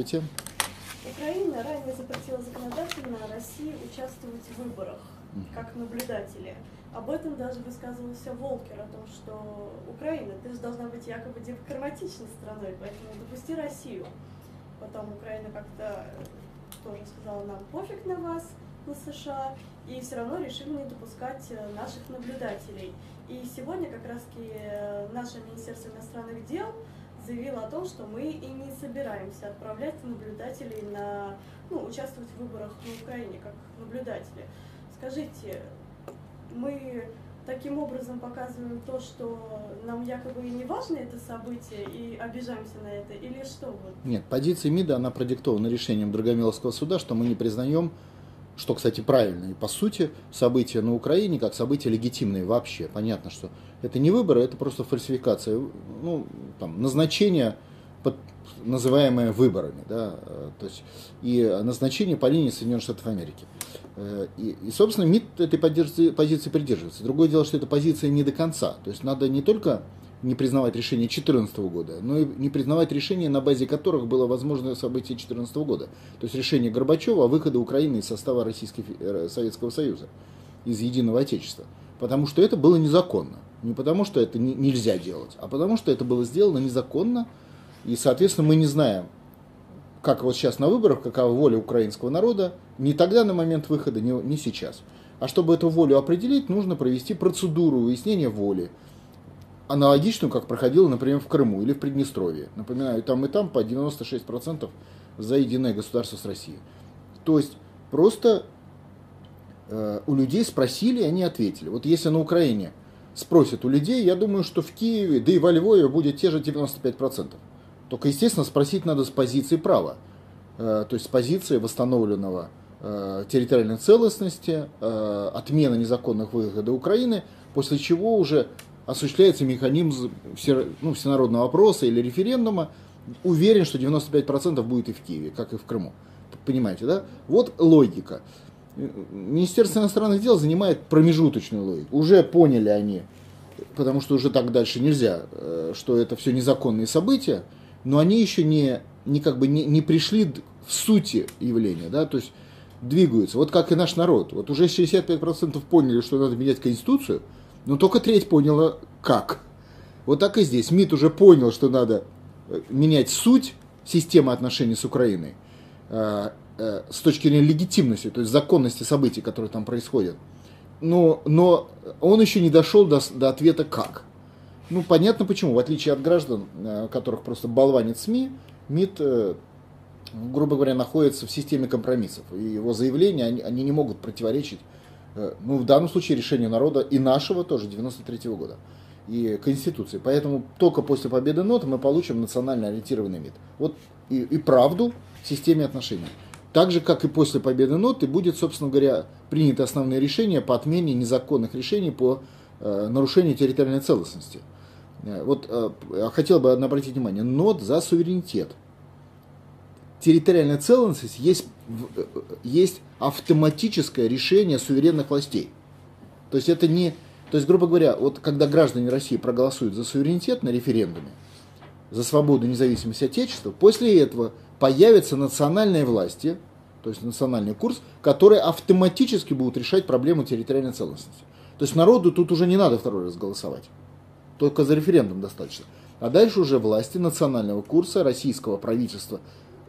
Здравствуйте. Украина ранее запретила законодательно России участвовать в выборах как наблюдатели. Об этом даже высказывался Волкер, о том, что Украина, ты же должна быть якобы демократичной страной, поэтому допусти Россию. Потом Украина как-то тоже сказала нам пофиг на вас, на США, и все равно решили не допускать э, наших наблюдателей. И сегодня как раз-таки э, наше Министерство иностранных дел заявило о том, что мы и не собираемся отправлять наблюдателей на, ну, участвовать в выборах на Украине как наблюдатели. Скажите, мы таким образом показываем то, что нам якобы и не важно это событие, и обижаемся на это, или что? Нет, позиция МИДа, она продиктована решением Драгомиловского суда, что мы не признаем что, кстати, правильно. И по сути события на Украине как события легитимные вообще. Понятно, что это не выборы, это просто фальсификация, ну, там, назначение, под, называемое выборами. Да, то есть, и назначение по линии Соединенных Штатов Америки. Э, и, и собственно, МИД этой позиции придерживается. Другое дело, что эта позиция не до конца. То есть надо не только не признавать решение 2014 года, но и не признавать решения, на базе которых было возможно событие 2014 года. То есть решение Горбачева о выходе Украины из состава Российского, э, Советского Союза, из Единого Отечества. Потому что это было незаконно. Не потому что это не, нельзя делать, а потому что это было сделано незаконно. И, соответственно, мы не знаем, как вот сейчас на выборах, какова воля украинского народа, не тогда на момент выхода, не, не сейчас. А чтобы эту волю определить, нужно провести процедуру выяснения воли аналогичную, как проходила, например, в Крыму или в Приднестровье. Напоминаю, и там, и там по 96% за единое государство с Россией. То есть просто э, у людей спросили, они ответили. Вот если на Украине спросят у людей, я думаю, что в Киеве, да и во Львове будет те же 95%. Только, естественно, спросить надо с позиции права. Э, то есть с позиции восстановленного э, территориальной целостности, э, отмена незаконных выхода Украины, после чего уже осуществляется механизм все, ну, всенародного опроса или референдума, уверен, что 95% будет и в Киеве, как и в Крыму. Понимаете, да? Вот логика. Министерство иностранных дел занимает промежуточную логику. Уже поняли они, потому что уже так дальше нельзя, э, что это все незаконные события, но они еще не, не, как бы не, не пришли в сути явления, да, то есть двигаются. Вот как и наш народ. Вот уже 65% поняли, что надо менять Конституцию – но только треть поняла, как. Вот так и здесь. МИД уже понял, что надо э, менять суть системы отношений с Украиной э, э, с точки зрения легитимности, то есть законности событий, которые там происходят. Но, но он еще не дошел до, до ответа «как». Ну, понятно почему. В отличие от граждан, которых просто болванит СМИ, МИД, грубо говоря, находится в системе компромиссов. И его заявления, они, они не могут противоречить ну, в данном случае решение народа и нашего тоже 93 -го года и Конституции. Поэтому только после победы НОТ мы получим национально ориентированный МИД. Вот и, и правду в системе отношений. Так же, как и после победы НОТ, и будет, собственно говоря, приняты основные решения по отмене незаконных решений по э, нарушению территориальной целостности. Э, вот э, хотел бы обратить внимание, НОТ за суверенитет территориальная целостность есть, э, есть автоматическое решение суверенных властей. То есть это не... То есть, грубо говоря, вот когда граждане России проголосуют за суверенитет на референдуме, за свободу и независимость Отечества, после этого появятся национальные власти, то есть национальный курс, которые автоматически будут решать проблему территориальной целостности. То есть народу тут уже не надо второй раз голосовать. Только за референдум достаточно. А дальше уже власти национального курса российского правительства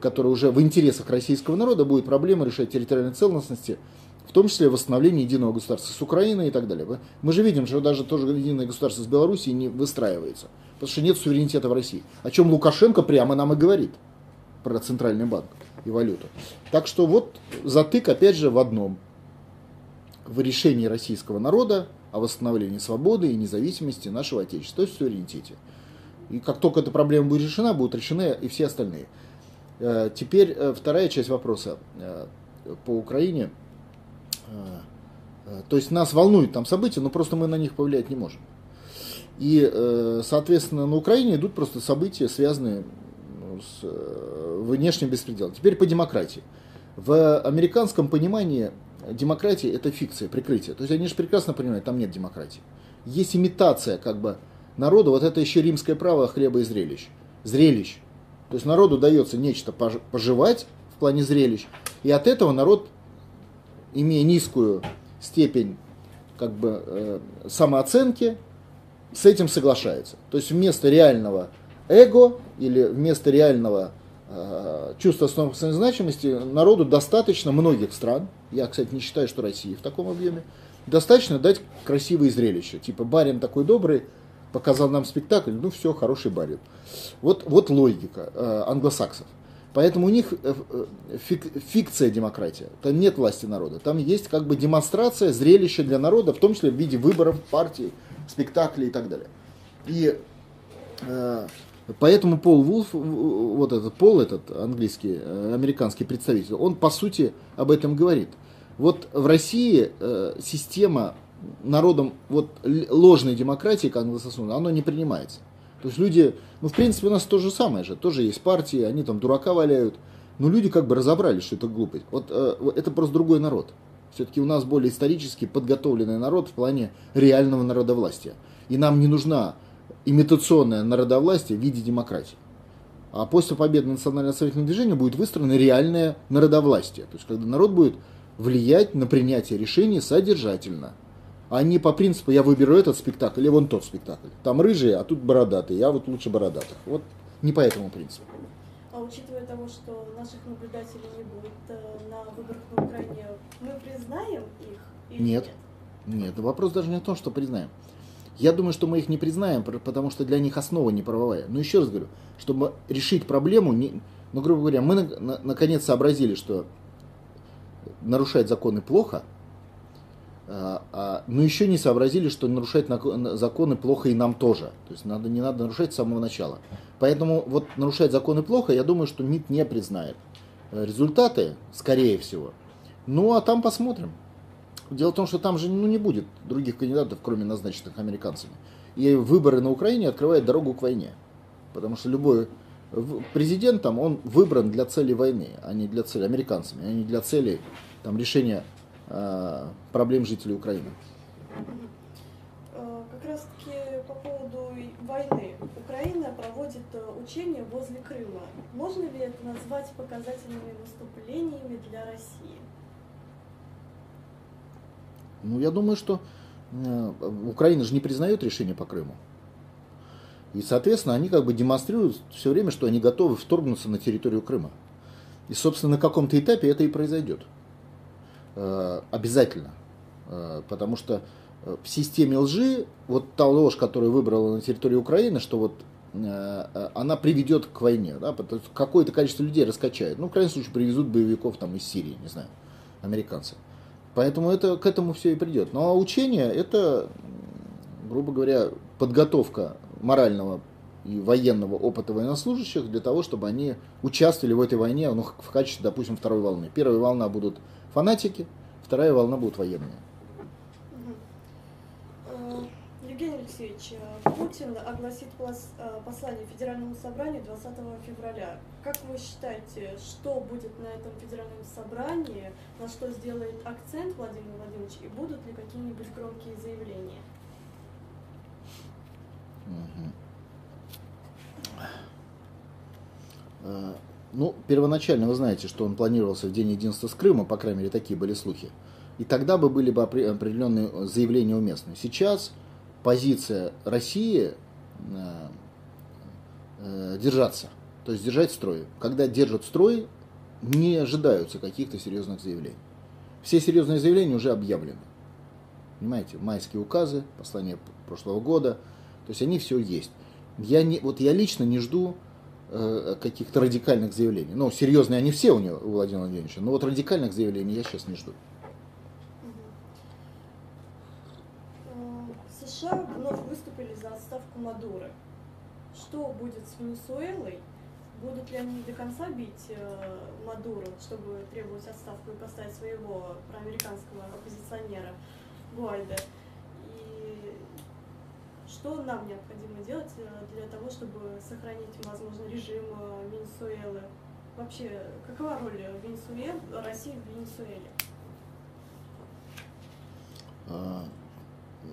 которая уже в интересах российского народа будет проблема решать территориальной целостности, в том числе восстановление единого государства с Украиной и так далее. Мы же видим, что даже тоже единое государство с Белоруссией не выстраивается, потому что нет суверенитета в России. О чем Лукашенко прямо нам и говорит про центральный банк и валюту. Так что вот затык опять же в одном. В решении российского народа о восстановлении свободы и независимости нашего Отечества, то есть суверенитете. И как только эта проблема будет решена, будут решены и все остальные. Э, теперь э, вторая часть вопроса э, по Украине. То есть нас волнуют там события, но просто мы на них повлиять не можем. И, соответственно, на Украине идут просто события, связанные ну, с внешним беспределом. Теперь по демократии. В американском понимании демократия это фикция, прикрытие. То есть они же прекрасно понимают, там нет демократии. Есть имитация как бы народа, вот это еще римское право хлеба и зрелищ. Зрелищ. То есть народу дается нечто пожевать в плане зрелищ, и от этого народ, имея низкую степень как бы, э, самооценки, с этим соглашается. То есть вместо реального эго или вместо реального э, чувства собственной значимости народу достаточно многих стран, я, кстати, не считаю, что Россия в таком объеме, достаточно дать красивые зрелища. Типа барин такой добрый, показал нам спектакль, ну все, хороший барин. Вот, вот логика э, англосаксов. Поэтому у них э, э, фик, фикция демократия. Там нет власти народа. Там есть как бы демонстрация, зрелище для народа, в том числе в виде выборов партий, спектаклей и так далее. И э, поэтому Пол Вулф, вот этот Пол, этот английский, э, американский представитель, он по сути об этом говорит. Вот в России э, система народом вот ложной демократии, как англосаксонной, оно не принимается. То есть люди, ну в принципе у нас то же самое же, тоже есть партии, они там дурака валяют, но люди как бы разобрались, что это глупость. Вот э, это просто другой народ. Все-таки у нас более исторически подготовленный народ в плане реального народовластия. И нам не нужна имитационное народовластие в виде демократии. А после победы национального освободительного движения будет выстроено реальное народовластие. То есть когда народ будет влиять на принятие решений содержательно – а не по принципу я выберу этот спектакль или вон тот спектакль. Там рыжие, а тут бородатые, я вот лучше бородатых. Вот не по этому принципу. А учитывая того, что наших наблюдателей не будет э, на выборах на Украине, мы признаем их или нет? Нет, нет вопрос даже не о том, что признаем. Я думаю, что мы их не признаем, потому что для них основа не правовая. Но еще раз говорю, чтобы решить проблему, не, ну, грубо говоря, мы на, на, наконец сообразили, что нарушать законы плохо – но еще не сообразили, что нарушать законы плохо и нам тоже. То есть надо, не надо нарушать с самого начала. Поэтому вот нарушать законы плохо, я думаю, что МИД не признает. Результаты, скорее всего. Ну, а там посмотрим. Дело в том, что там же ну, не будет других кандидатов, кроме назначенных американцами. И выборы на Украине открывают дорогу к войне. Потому что любой президент там, он выбран для цели войны, а не для цели американцами, а не для цели там, решения Э, проблем жителей Украины. Э, как раз таки по поводу войны. Украина проводит э, учения возле Крыма. Можно ли это назвать показательными выступлениями для России? Ну, я думаю, что Украина же не признает решение по Крыму. И, соответственно, они как бы демонстрируют все время, что они готовы вторгнуться на территорию Крыма. И, собственно, на каком-то этапе это и произойдет. Э, обязательно. Э, потому что э, в системе лжи, вот та ложь, которую выбрала на территории Украины, что вот она приведет к войне, да, какое-то количество людей раскачает. Ну, в крайнем случае, привезут боевиков там из Сирии, не знаю, американцы. Поэтому это, к этому все и придет. Но учение это, грубо говоря, подготовка морального и военного опыта военнослужащих для того, чтобы они участвовали в этой войне ну, в качестве, допустим, второй волны. Первая волна будут фанатики, вторая волна будут военные. Э, Евгений Алексеевич, э, Путин огласит э, послание Федеральному собранию 20 февраля. Как вы считаете, что будет на этом федеральном собрании, на что сделает акцент Владимир Владимирович, и будут ли какие-нибудь громкие заявления? Угу. Ну, первоначально вы знаете, что он планировался в День единства с Крымом, по крайней мере, такие были слухи. И тогда бы были бы определенные заявления уместны. Сейчас позиция России э, э, держаться, то есть держать строй. Когда держат строй, не ожидаются каких-то серьезных заявлений. Все серьезные заявления уже объявлены. Понимаете, майские указы, послание прошлого года, то есть они все есть. Я не, вот я лично не жду Э, каких-то радикальных заявлений. Ну, серьезные они все у него, у Владимира Владимировича, но вот радикальных заявлений я сейчас не жду. Э, США вновь выступили за отставку Мадуры. Что будет с Венесуэлой? Будут ли они до конца бить э, Мадуру, чтобы требовать отставку и поставить своего проамериканского оппозиционера Гуайда? Что нам необходимо делать э, для того, чтобы сохранить, возможно, режим э, Венесуэлы? Вообще, какова роль Венесуэлы, России в Венесуэле? А,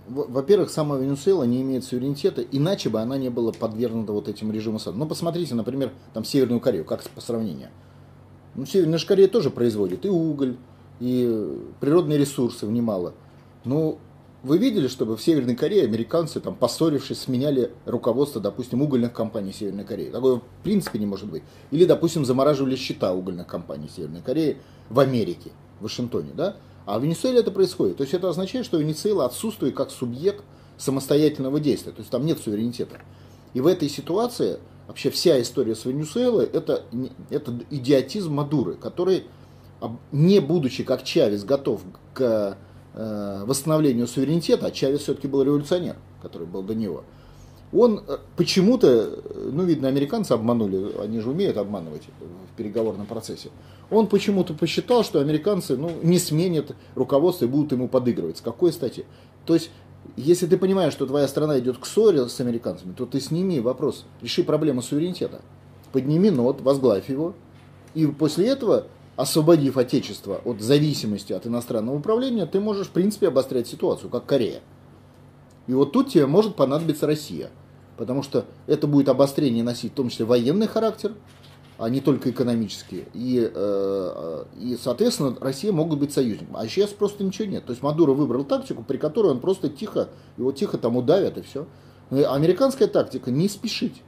во-первых, сама Венесуэла не имеет суверенитета, иначе бы она не была подвергнута вот этим режиму сада. Ну, посмотрите, например, там Северную Корею, как по сравнению. Ну, Северная Корея тоже производит и уголь, и природные ресурсы немало. Ну, вы видели, чтобы в Северной Корее американцы, там, поссорившись, сменяли руководство, допустим, угольных компаний Северной Кореи? Такое в принципе не может быть. Или, допустим, замораживали счета угольных компаний Северной Кореи в Америке, в Вашингтоне, да? А в Венесуэле это происходит. То есть это означает, что Венесуэла отсутствует как субъект самостоятельного действия. То есть там нет суверенитета. И в этой ситуации вообще вся история с Венесуэлой это, это идиотизм Мадуры, который, не будучи как Чавес готов к восстановлению суверенитета, а Чавес все-таки был революционер, который был до него, он э, почему-то, ну, видно, американцы обманули, они же умеют обманывать в переговорном процессе. Он почему-то посчитал, что американцы ну, не сменят руководство и будут ему подыгрывать. С какой стати? То есть, если ты понимаешь, что твоя страна идет к ссоре с американцами, то ты сними вопрос, реши проблему суверенитета. Подними нот, возглавь его, и после этого, освободив Отечество от зависимости от иностранного управления, ты можешь, в принципе, обострять ситуацию, как Корея. И вот тут тебе может понадобиться Россия. Потому что это будет обострение носить в том числе военный характер, а не только экономические. И, э, и, соответственно, Россия могут быть союзником. А сейчас просто ничего нет. То есть Мадуро выбрал тактику, при которой он просто тихо, его тихо там удавят и все. Но американская тактика не спешить.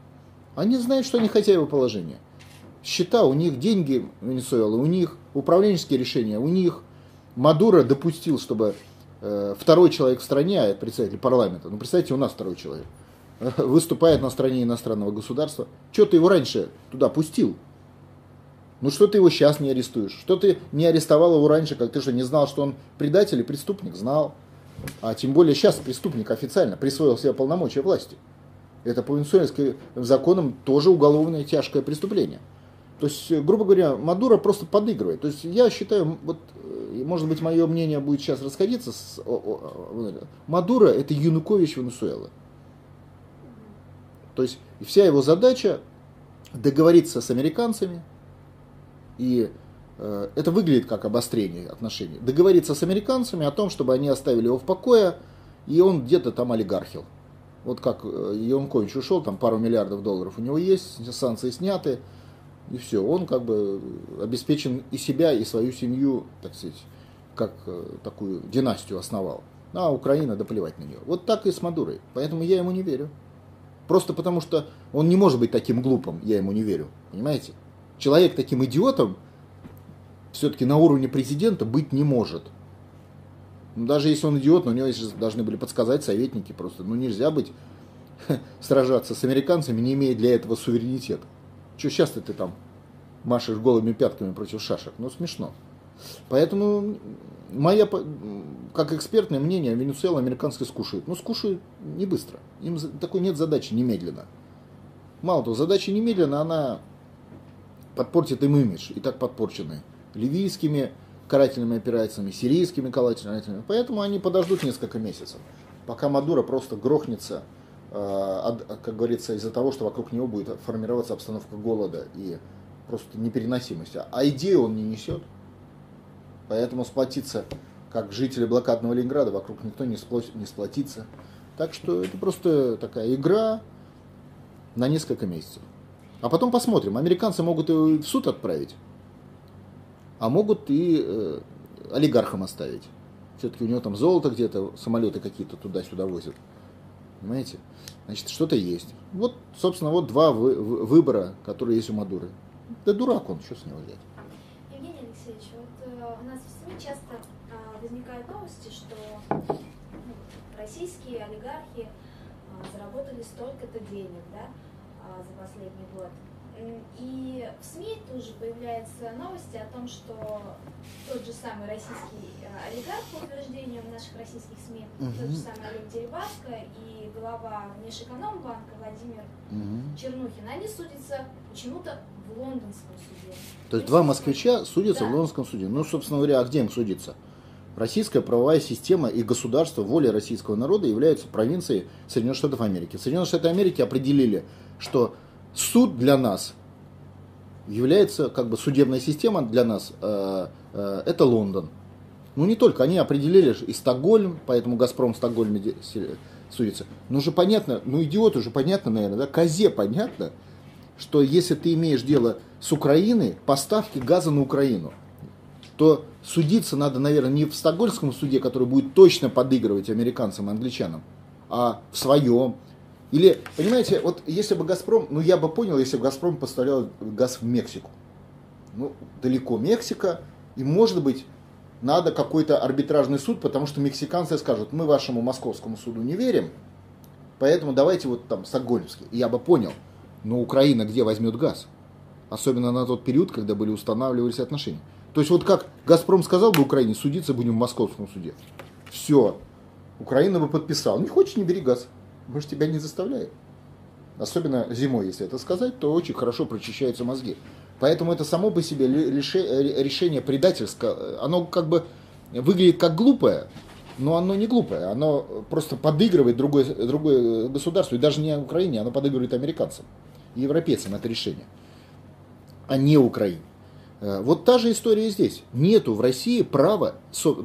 Они знают, что они хозяева положения. Счета у них, деньги Венесуэлы у них, управленческие решения у них. Мадуро допустил, чтобы Э, второй человек в стране, а представитель парламента, ну представьте, у нас второй человек, выступает на стороне иностранного государства. Что ты его раньше туда пустил? Ну что ты его сейчас не арестуешь? Что ты не арестовал его раньше, как ты что, не знал, что он предатель и преступник? Знал. А тем более сейчас преступник официально присвоил себе полномочия власти. Это по венесуэльским законам тоже уголовное тяжкое преступление. То есть, грубо говоря, Мадуро просто подыгрывает. То есть я считаю, вот и может быть мое мнение будет сейчас расходиться, с, о, Мадуро это Янукович Венесуэлы. То есть вся его задача договориться с американцами, и э, это выглядит как обострение отношений, договориться с американцами о том, чтобы они оставили его в покое, и он где-то там олигархил. Вот как э, Янукович ушел, там пару миллиардов долларов у него есть, санкции сняты, и все, он как бы обеспечен и себя, и свою семью, так сказать, как э, такую династию основал. А Украина, да плевать на нее. Вот так и с Мадурой. Поэтому я ему не верю. Просто потому что он не может быть таким глупым, я ему не верю. Понимаете? Человек таким идиотом все-таки на уровне президента быть не может. Ну, даже если он идиот, но у него должны были подсказать советники просто. Ну нельзя быть сражаться с американцами, не имея для этого суверенитета. Что сейчас ты там машешь голыми пятками против шашек? Ну, смешно. Поэтому моя, как экспертное мнение, Венесуэла американская скушает. Ну, скушает не быстро. Им такой нет задачи немедленно. Мало того, задача немедленно, она подпортит им имидж, и так подпорченный ливийскими карательными операциями, сирийскими карательными операциями. Поэтому они подождут несколько месяцев, пока Мадуро просто грохнется как говорится, из-за того, что вокруг него будет формироваться обстановка голода и просто непереносимости. А идею он не несет. Поэтому сплотиться, как жители блокадного Ленинграда, вокруг никто не, не сплотится. Так что это просто такая игра на несколько месяцев. А потом посмотрим. Американцы могут и в суд отправить, а могут и э, олигархам оставить. Все-таки у него там золото где-то, самолеты какие-то туда-сюда возят. Понимаете? Значит, что-то есть. Вот, собственно, вот два вы, выбора, которые есть у Мадуры. Да дурак он, что с него взять? Евгений Алексеевич, вот э, у нас в СМИ часто э, возникают новости, что ну, российские олигархи э, заработали столько-то денег да, э, за последний год. И в СМИ тоже появляются новости о том, что тот же самый российский э, олигарх, по утверждениям наших российских СМИ, угу. тот же самый Олег Дерибаско и глава Внешэкономбанка Владимир угу. Чернухин, они судятся почему-то в лондонском суде. То есть два москвича судятся да. в лондонском суде. Ну, собственно говоря, а где им судиться? Российская правовая система и государство, воля российского народа являются провинцией Соединенных Штатов Америки. Соединенные Штаты Америки определили, что суд для нас является, как бы судебная система для нас, э, э, это Лондон. Ну не только, они определили и Стокгольм, поэтому Газпром в Стокгольме судится. Ну же понятно, ну идиот уже понятно, наверное, да, козе понятно, что если ты имеешь дело с Украиной, поставки газа на Украину, то судиться надо, наверное, не в Стокгольмском суде, который будет точно подыгрывать американцам и англичанам, а в своем. Или, понимаете, вот если бы Газпром, ну я бы понял, если бы Газпром поставлял газ в Мексику. Ну, далеко Мексика, и может быть надо какой-то арбитражный суд, потому что мексиканцы скажут, мы вашему московскому суду не верим, поэтому давайте вот там Стокгольмский. Я бы понял, но Украина где возьмет газ? Особенно на тот период, когда были устанавливались отношения. То есть вот как Газпром сказал бы Украине, судиться будем в московском суде. Все. Украина бы подписала. Не хочешь, не бери газ. Мы же тебя не заставляем. Особенно зимой, если это сказать, то очень хорошо прочищаются мозги. Поэтому это само по себе решение предательское, оно как бы выглядит как глупое, но оно не глупое, оно просто подыгрывает другое, другое государство, и даже не Украине, оно подыгрывает американцам европейцам это решение, а не Украине. Э, вот та же история здесь. Нету в России права,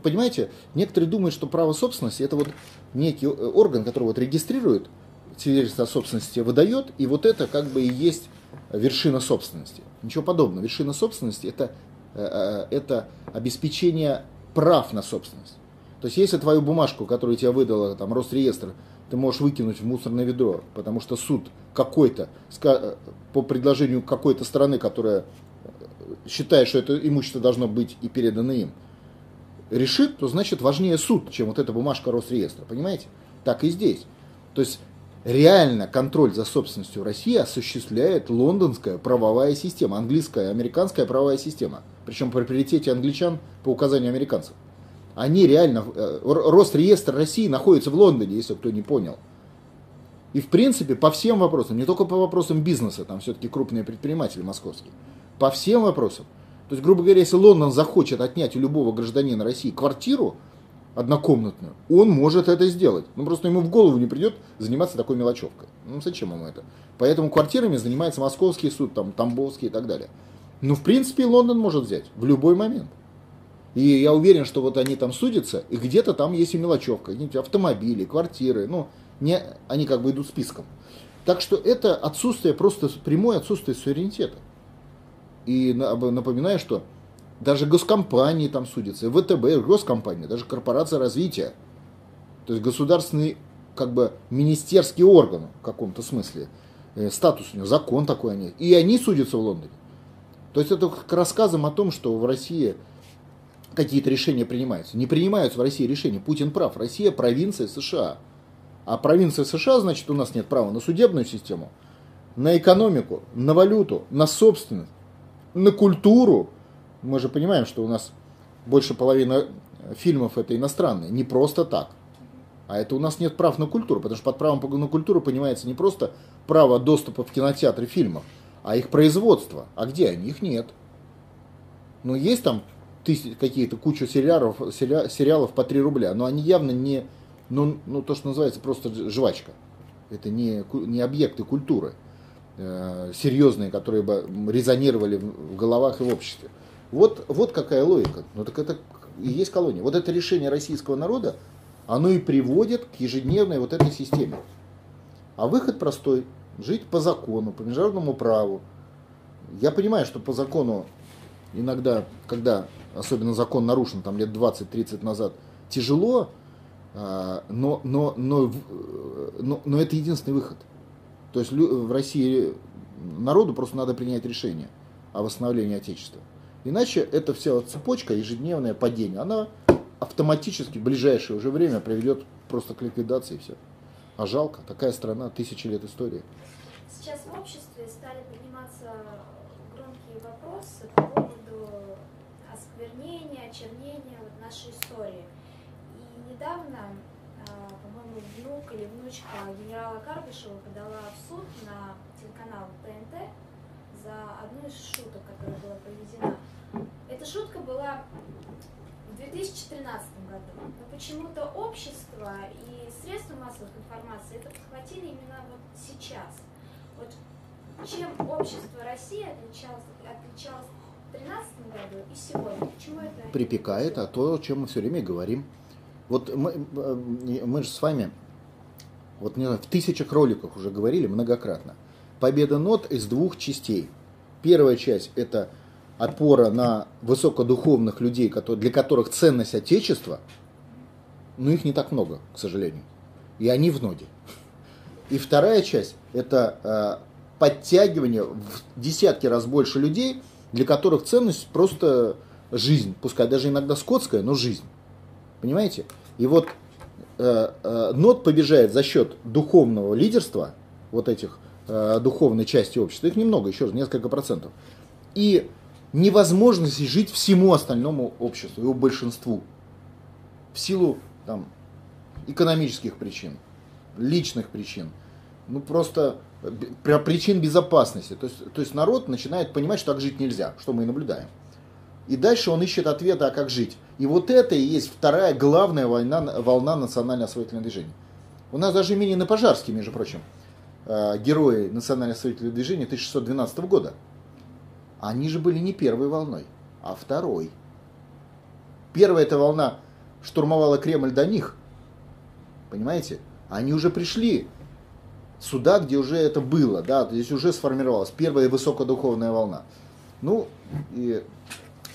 понимаете, некоторые думают, что право собственности это вот некий орган, который вот регистрирует свидетельство о собственности, выдает, и вот это как бы и есть вершина собственности. Ничего подобного. Вершина собственности это, э, э, это обеспечение прав на собственность. То есть если твою бумажку, которую тебе выдала там, Росреестр, ты можешь выкинуть в мусорное ведро, потому что суд какой-то, по предложению какой-то страны, которая считает, что это имущество должно быть и передано им, решит, то значит важнее суд, чем вот эта бумажка Росреестра. Понимаете? Так и здесь. То есть реально контроль за собственностью России осуществляет лондонская правовая система, английская, американская правовая система. Причем при приоритете англичан по указанию американцев. Они реально, э, Росреестр России находится в Лондоне, если кто не понял. И в принципе по всем вопросам, не только по вопросам бизнеса, там все-таки крупные предприниматели московские, по всем вопросам. То есть, грубо говоря, если Лондон захочет отнять у любого гражданина России квартиру, однокомнатную, он может это сделать. Ну, просто ему в голову не придет заниматься такой мелочевкой. Ну, зачем ему это? Поэтому квартирами занимается Московский суд, там, Тамбовский и так далее. Ну, в принципе, Лондон может взять в любой момент. И я уверен, что вот они там судятся, и где-то там есть и мелочевка, автомобили, квартиры, ну, не, они как бы идут списком. Так что это отсутствие, просто прямое отсутствие суверенитета. И напоминаю, что даже госкомпании там судятся, ВТБ, госкомпания, даже корпорация развития. То есть государственный, как бы, министерский орган в каком-то смысле. Э, статус у него, закон такой они. И они судятся в Лондоне. То есть это к рассказам о том, что в России какие-то решения принимаются. Не принимаются в России решения. Путин прав. Россия провинция США. А провинция США, значит, у нас нет права на судебную систему, на экономику, на валюту, на собственность, на культуру, мы же понимаем, что у нас больше половины фильмов это иностранные, не просто так. А это у нас нет прав на культуру, потому что под правом на культуру понимается не просто право доступа в кинотеатры фильмов, а их производство. А где они? Их нет. Ну, есть там какие-то куча сериалов, сериалов по 3 рубля, но они явно не, ну, ну то, что называется просто жвачка. Это не, не объекты культуры серьезные, которые бы резонировали в головах и в обществе. Вот, вот какая логика. Ну так это и есть колония. Вот это решение российского народа, оно и приводит к ежедневной вот этой системе. А выход простой. Жить по закону, по международному праву. Я понимаю, что по закону иногда, когда особенно закон нарушен, там лет 20-30 назад, тяжело, а, но, но, но, но, но это единственный выход. То есть в России народу просто надо принять решение о восстановлении Отечества. Иначе эта вся цепочка, ежедневное падение, она автоматически в ближайшее уже время приведет просто к ликвидации и все. А жалко, такая страна, тысячи лет истории. Сейчас в обществе стали подниматься громкие вопросы по поводу осквернения, очернения вот нашей истории. И недавно, а, по-моему, внук или внучка генерала Карбышева подала в суд на телеканал ТНТ за одну из шуток, которая была проведена эта шутка была в 2013 году, но почему-то общество и средства массовой информации это подхватили именно вот сейчас. Вот чем общество России отличалось, отличалось 13 году и сегодня? К чему это? Припекает, а то, о чем мы все время говорим. Вот мы, э, мы же с вами вот не знаю, в тысячах роликах уже говорили многократно. Победа нот из двух частей. Первая часть – это опора на высокодуховных людей, для которых ценность Отечества, но их не так много, к сожалению. И они в ноде. И вторая часть – это э, подтягивание в десятки раз больше людей, для которых ценность просто жизнь, пускай даже иногда скотская, но жизнь. Понимаете? И вот нот побежает за счет духовного лидерства, вот этих э, духовной части общества, их немного, еще раз, несколько процентов, и невозможности жить всему остальному обществу, его большинству, в силу там, экономических причин, личных причин, ну просто причин безопасности. То есть, то есть народ начинает понимать, что так жить нельзя, что мы и наблюдаем. И дальше он ищет ответа, а как жить. И вот это и есть вторая главная волна, волна национально-освоительного движения. У нас даже имени Пожарский, между прочим, э, герои национально-освоительного движения 1612 года. Они же были не первой волной, а второй. Первая эта волна штурмовала Кремль до них. Понимаете? Они уже пришли сюда, где уже это было, да, здесь уже сформировалась первая высокодуховная волна. Ну, и,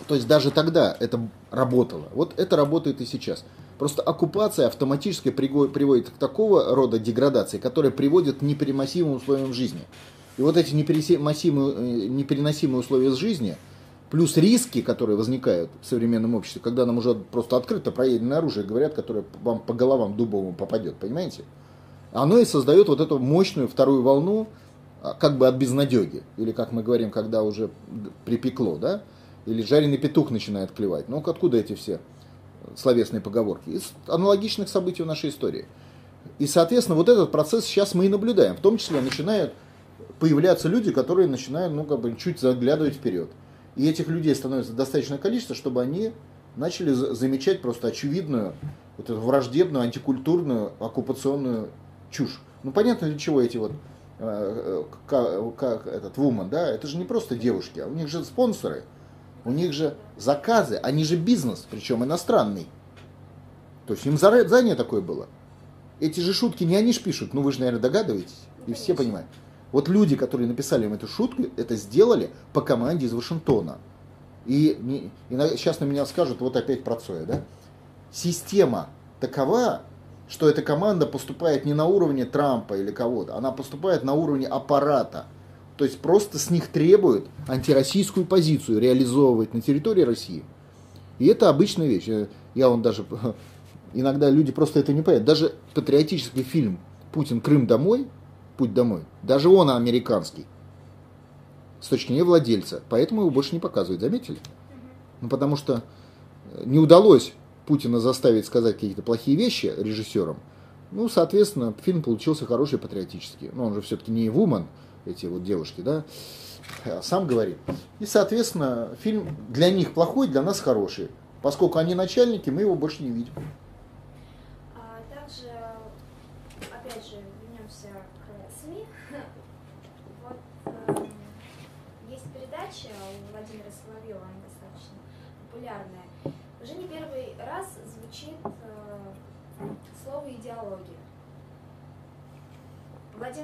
то есть даже тогда это работало. Вот это работает и сейчас. Просто оккупация автоматически приводит к такого рода деградации, которая приводит к непереносимым условиям жизни. И вот эти непереносимые, э, непереносимые условия жизни, плюс риски, которые возникают в современном обществе, когда нам уже просто открыто проеденное оружие говорят, которое вам по головам дубовым попадет, понимаете? Оно и создает вот эту мощную вторую волну, а, как бы от безнадеги. Или, как мы говорим, когда уже припекло, да? Или жареный петух начинает клевать. Ну, откуда эти все словесные поговорки? Из аналогичных событий в нашей истории. И, соответственно, вот этот процесс сейчас мы и наблюдаем. В том числе начинают появляться люди, которые начинают, ну, как бы, чуть заглядывать вперед. И этих людей становится достаточное количество, чтобы они начали замечать просто очевидную, вот эту враждебную, антикультурную, оккупационную чушь. Ну, понятно, для чего эти вот э, как, как этот Woman, да, это же не просто девушки, а у них же спонсоры, у них же заказы, они же бизнес, причем иностранный. То есть им задание такое было. Эти же шутки не они ж пишут, ну вы же, наверное, догадываетесь, и все понимают. Вот люди, которые написали им эту шутку, это сделали по команде из Вашингтона. И, и сейчас на меня скажут, вот опять про Цоя, да? Система такова, что эта команда поступает не на уровне Трампа или кого-то, она поступает на уровне аппарата. То есть просто с них требуют антироссийскую позицию реализовывать на территории России. И это обычная вещь. Я он даже иногда люди просто это не понимают. Даже патриотический фильм Путин Крым домой, путь домой, даже он американский. С точки зрения владельца. Поэтому его больше не показывают, заметили? Ну потому что не удалось Путина заставить сказать какие-то плохие вещи режиссерам, ну, соответственно, фильм получился хороший, патриотический. Но он же все-таки не вумен, эти вот девушки, да, сам говорит. И, соответственно, фильм для них плохой, для нас хороший. Поскольку они начальники, мы его больше не видим. А также, опять же, вернемся к СМИ. Вот э, есть передача у Владимира Соловьева, она достаточно популярная уже не первый раз звучит э, слово идеология.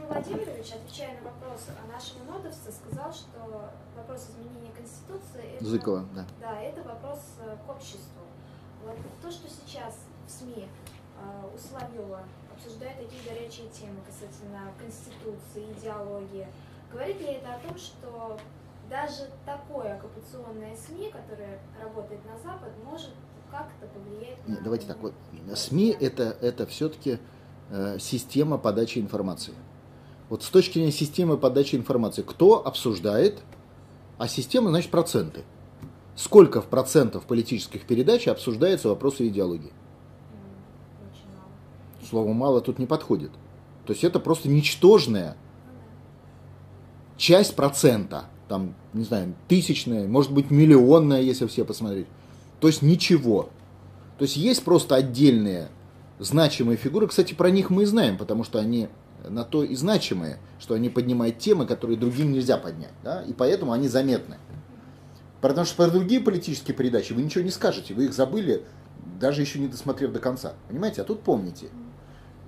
Владимир Владимирович, отвечая на вопрос о нашем нодовце, сказал, что вопрос изменения Конституции это, Зыкова, да. Да, это вопрос э, к обществу. Вот то, что сейчас в СМИ э, у Соловьева обсуждают такие горячие темы касательно Конституции, идеологии, говорит ли это о том, что даже такое оккупационное СМИ, которое работает на Запад, может как-то повлиять Нет, на... Давайте так, вот СМИ это, это все-таки э, система подачи информации. Вот с точки зрения системы подачи информации, кто обсуждает, а система, значит, проценты. Сколько в процентов политических передач обсуждается вопросы идеологии? Слово «мало» тут не подходит. То есть это просто ничтожная часть процента там, не знаю, тысячная, может быть, миллионная, если все посмотреть. То есть ничего. То есть есть просто отдельные значимые фигуры. Кстати, про них мы и знаем, потому что они на то и значимые, что они поднимают темы, которые другим нельзя поднять. Да? И поэтому они заметны. Потому что про другие политические передачи вы ничего не скажете, вы их забыли, даже еще не досмотрев до конца. Понимаете? А тут помните.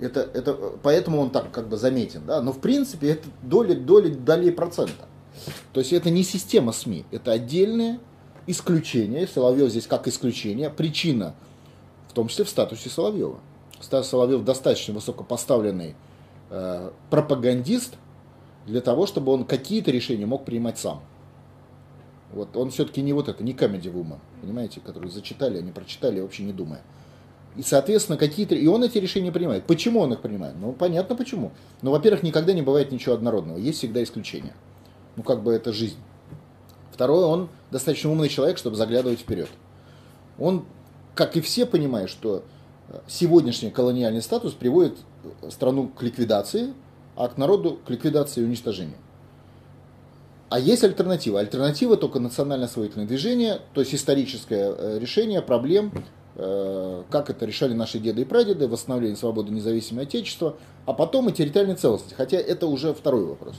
Это, это, поэтому он так как бы заметен. Да? Но в принципе это доли, доли, долей процента. То есть это не система СМИ, это отдельное исключение. Соловьев здесь как исключение. Причина в том числе в статусе Соловьева. Стас Соловьев достаточно высокопоставленный пропагандист для того, чтобы он какие-то решения мог принимать сам. Вот он все-таки не вот это, не comedy woman, понимаете, которые зачитали, они прочитали, вообще не думая. И, соответственно, какие-то... И он эти решения принимает. Почему он их принимает? Ну, понятно почему. Ну, во-первых, никогда не бывает ничего однородного. Есть всегда исключения. Ну, как бы это жизнь. Второе, он достаточно умный человек, чтобы заглядывать вперед. Он, как и все, понимает, что сегодняшний колониальный статус приводит страну к ликвидации, а к народу к ликвидации и уничтожению. А есть альтернатива. Альтернатива только национально-освоительное движение, то есть историческое э, решение проблем, э, как это решали наши деды и прадеды, восстановление свободы независимого отечества, а потом и территориальной целостности. Хотя это уже второй вопрос.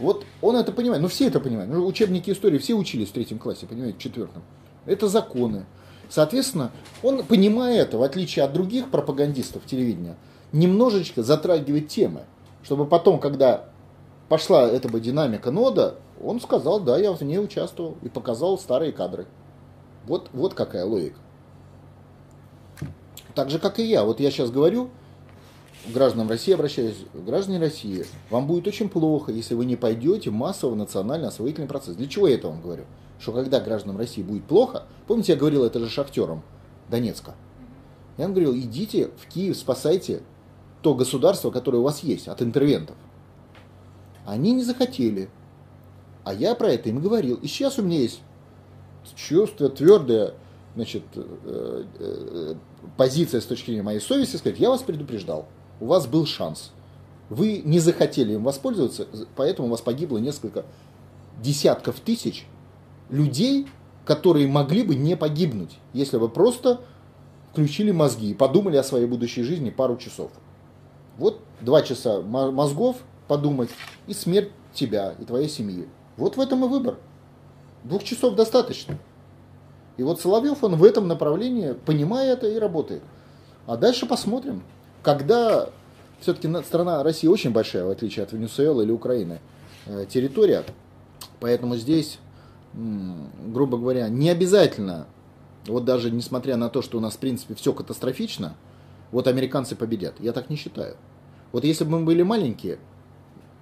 Вот он это понимает, ну все это понимают. Ну, учебники истории все учились в третьем классе, понимаете, в четвертом. Это законы, Соответственно, он, понимая это, в отличие от других пропагандистов телевидения, немножечко затрагивает темы, чтобы потом, когда пошла эта бы динамика нода, он сказал, да, я в ней участвовал и показал старые кадры. Вот, вот какая логика. Так же, как и я. Вот я сейчас говорю, гражданам России обращаюсь, граждане России, вам будет очень плохо, если вы не пойдете массово национально-освоительный процесс. Для чего я это вам говорю? Что когда гражданам России будет плохо, помните, я говорил это же шахтерам Донецка, я им говорил, идите в Киев, спасайте то государство, которое у вас есть, от интервентов. Они не захотели. А я про это им говорил. И сейчас у меня есть чувство твердое, значит, э, э, позиция с точки зрения моей совести, сказать, я вас предупреждал, у вас был шанс. Вы не захотели им воспользоваться, поэтому у вас погибло несколько десятков тысяч людей, которые могли бы не погибнуть, если бы просто включили мозги и подумали о своей будущей жизни пару часов. Вот два часа мозгов подумать и смерть тебя и твоей семьи. Вот в этом и выбор. Двух часов достаточно. И вот Соловьев, он в этом направлении, понимая это, и работает. А дальше посмотрим. Когда все-таки страна России очень большая, в отличие от Венесуэлы или Украины, э, территория, поэтому здесь грубо говоря, не обязательно, вот даже несмотря на то, что у нас в принципе все катастрофично, вот американцы победят. Я так не считаю. Вот если бы мы были маленькие,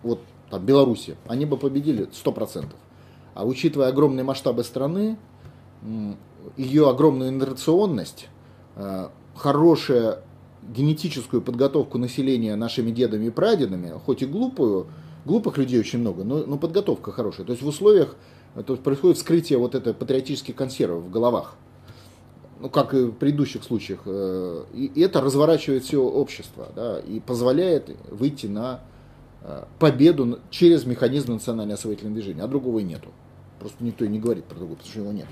вот там Беларуси, они бы победили 100%. А учитывая огромные масштабы страны, ее огромную инерционность, э, хорошую генетическую подготовку населения нашими дедами и прадедами, хоть и глупую, глупых людей очень много, но, но подготовка хорошая. То есть в условиях то есть происходит вскрытие вот этой патриотических консервов в головах. Ну, как и в предыдущих случаях. Э, и это разворачивает все общество да, и позволяет выйти на э, победу через механизм национального освоительного движения. А другого и нету. Просто никто и не говорит про другого, потому что его нет.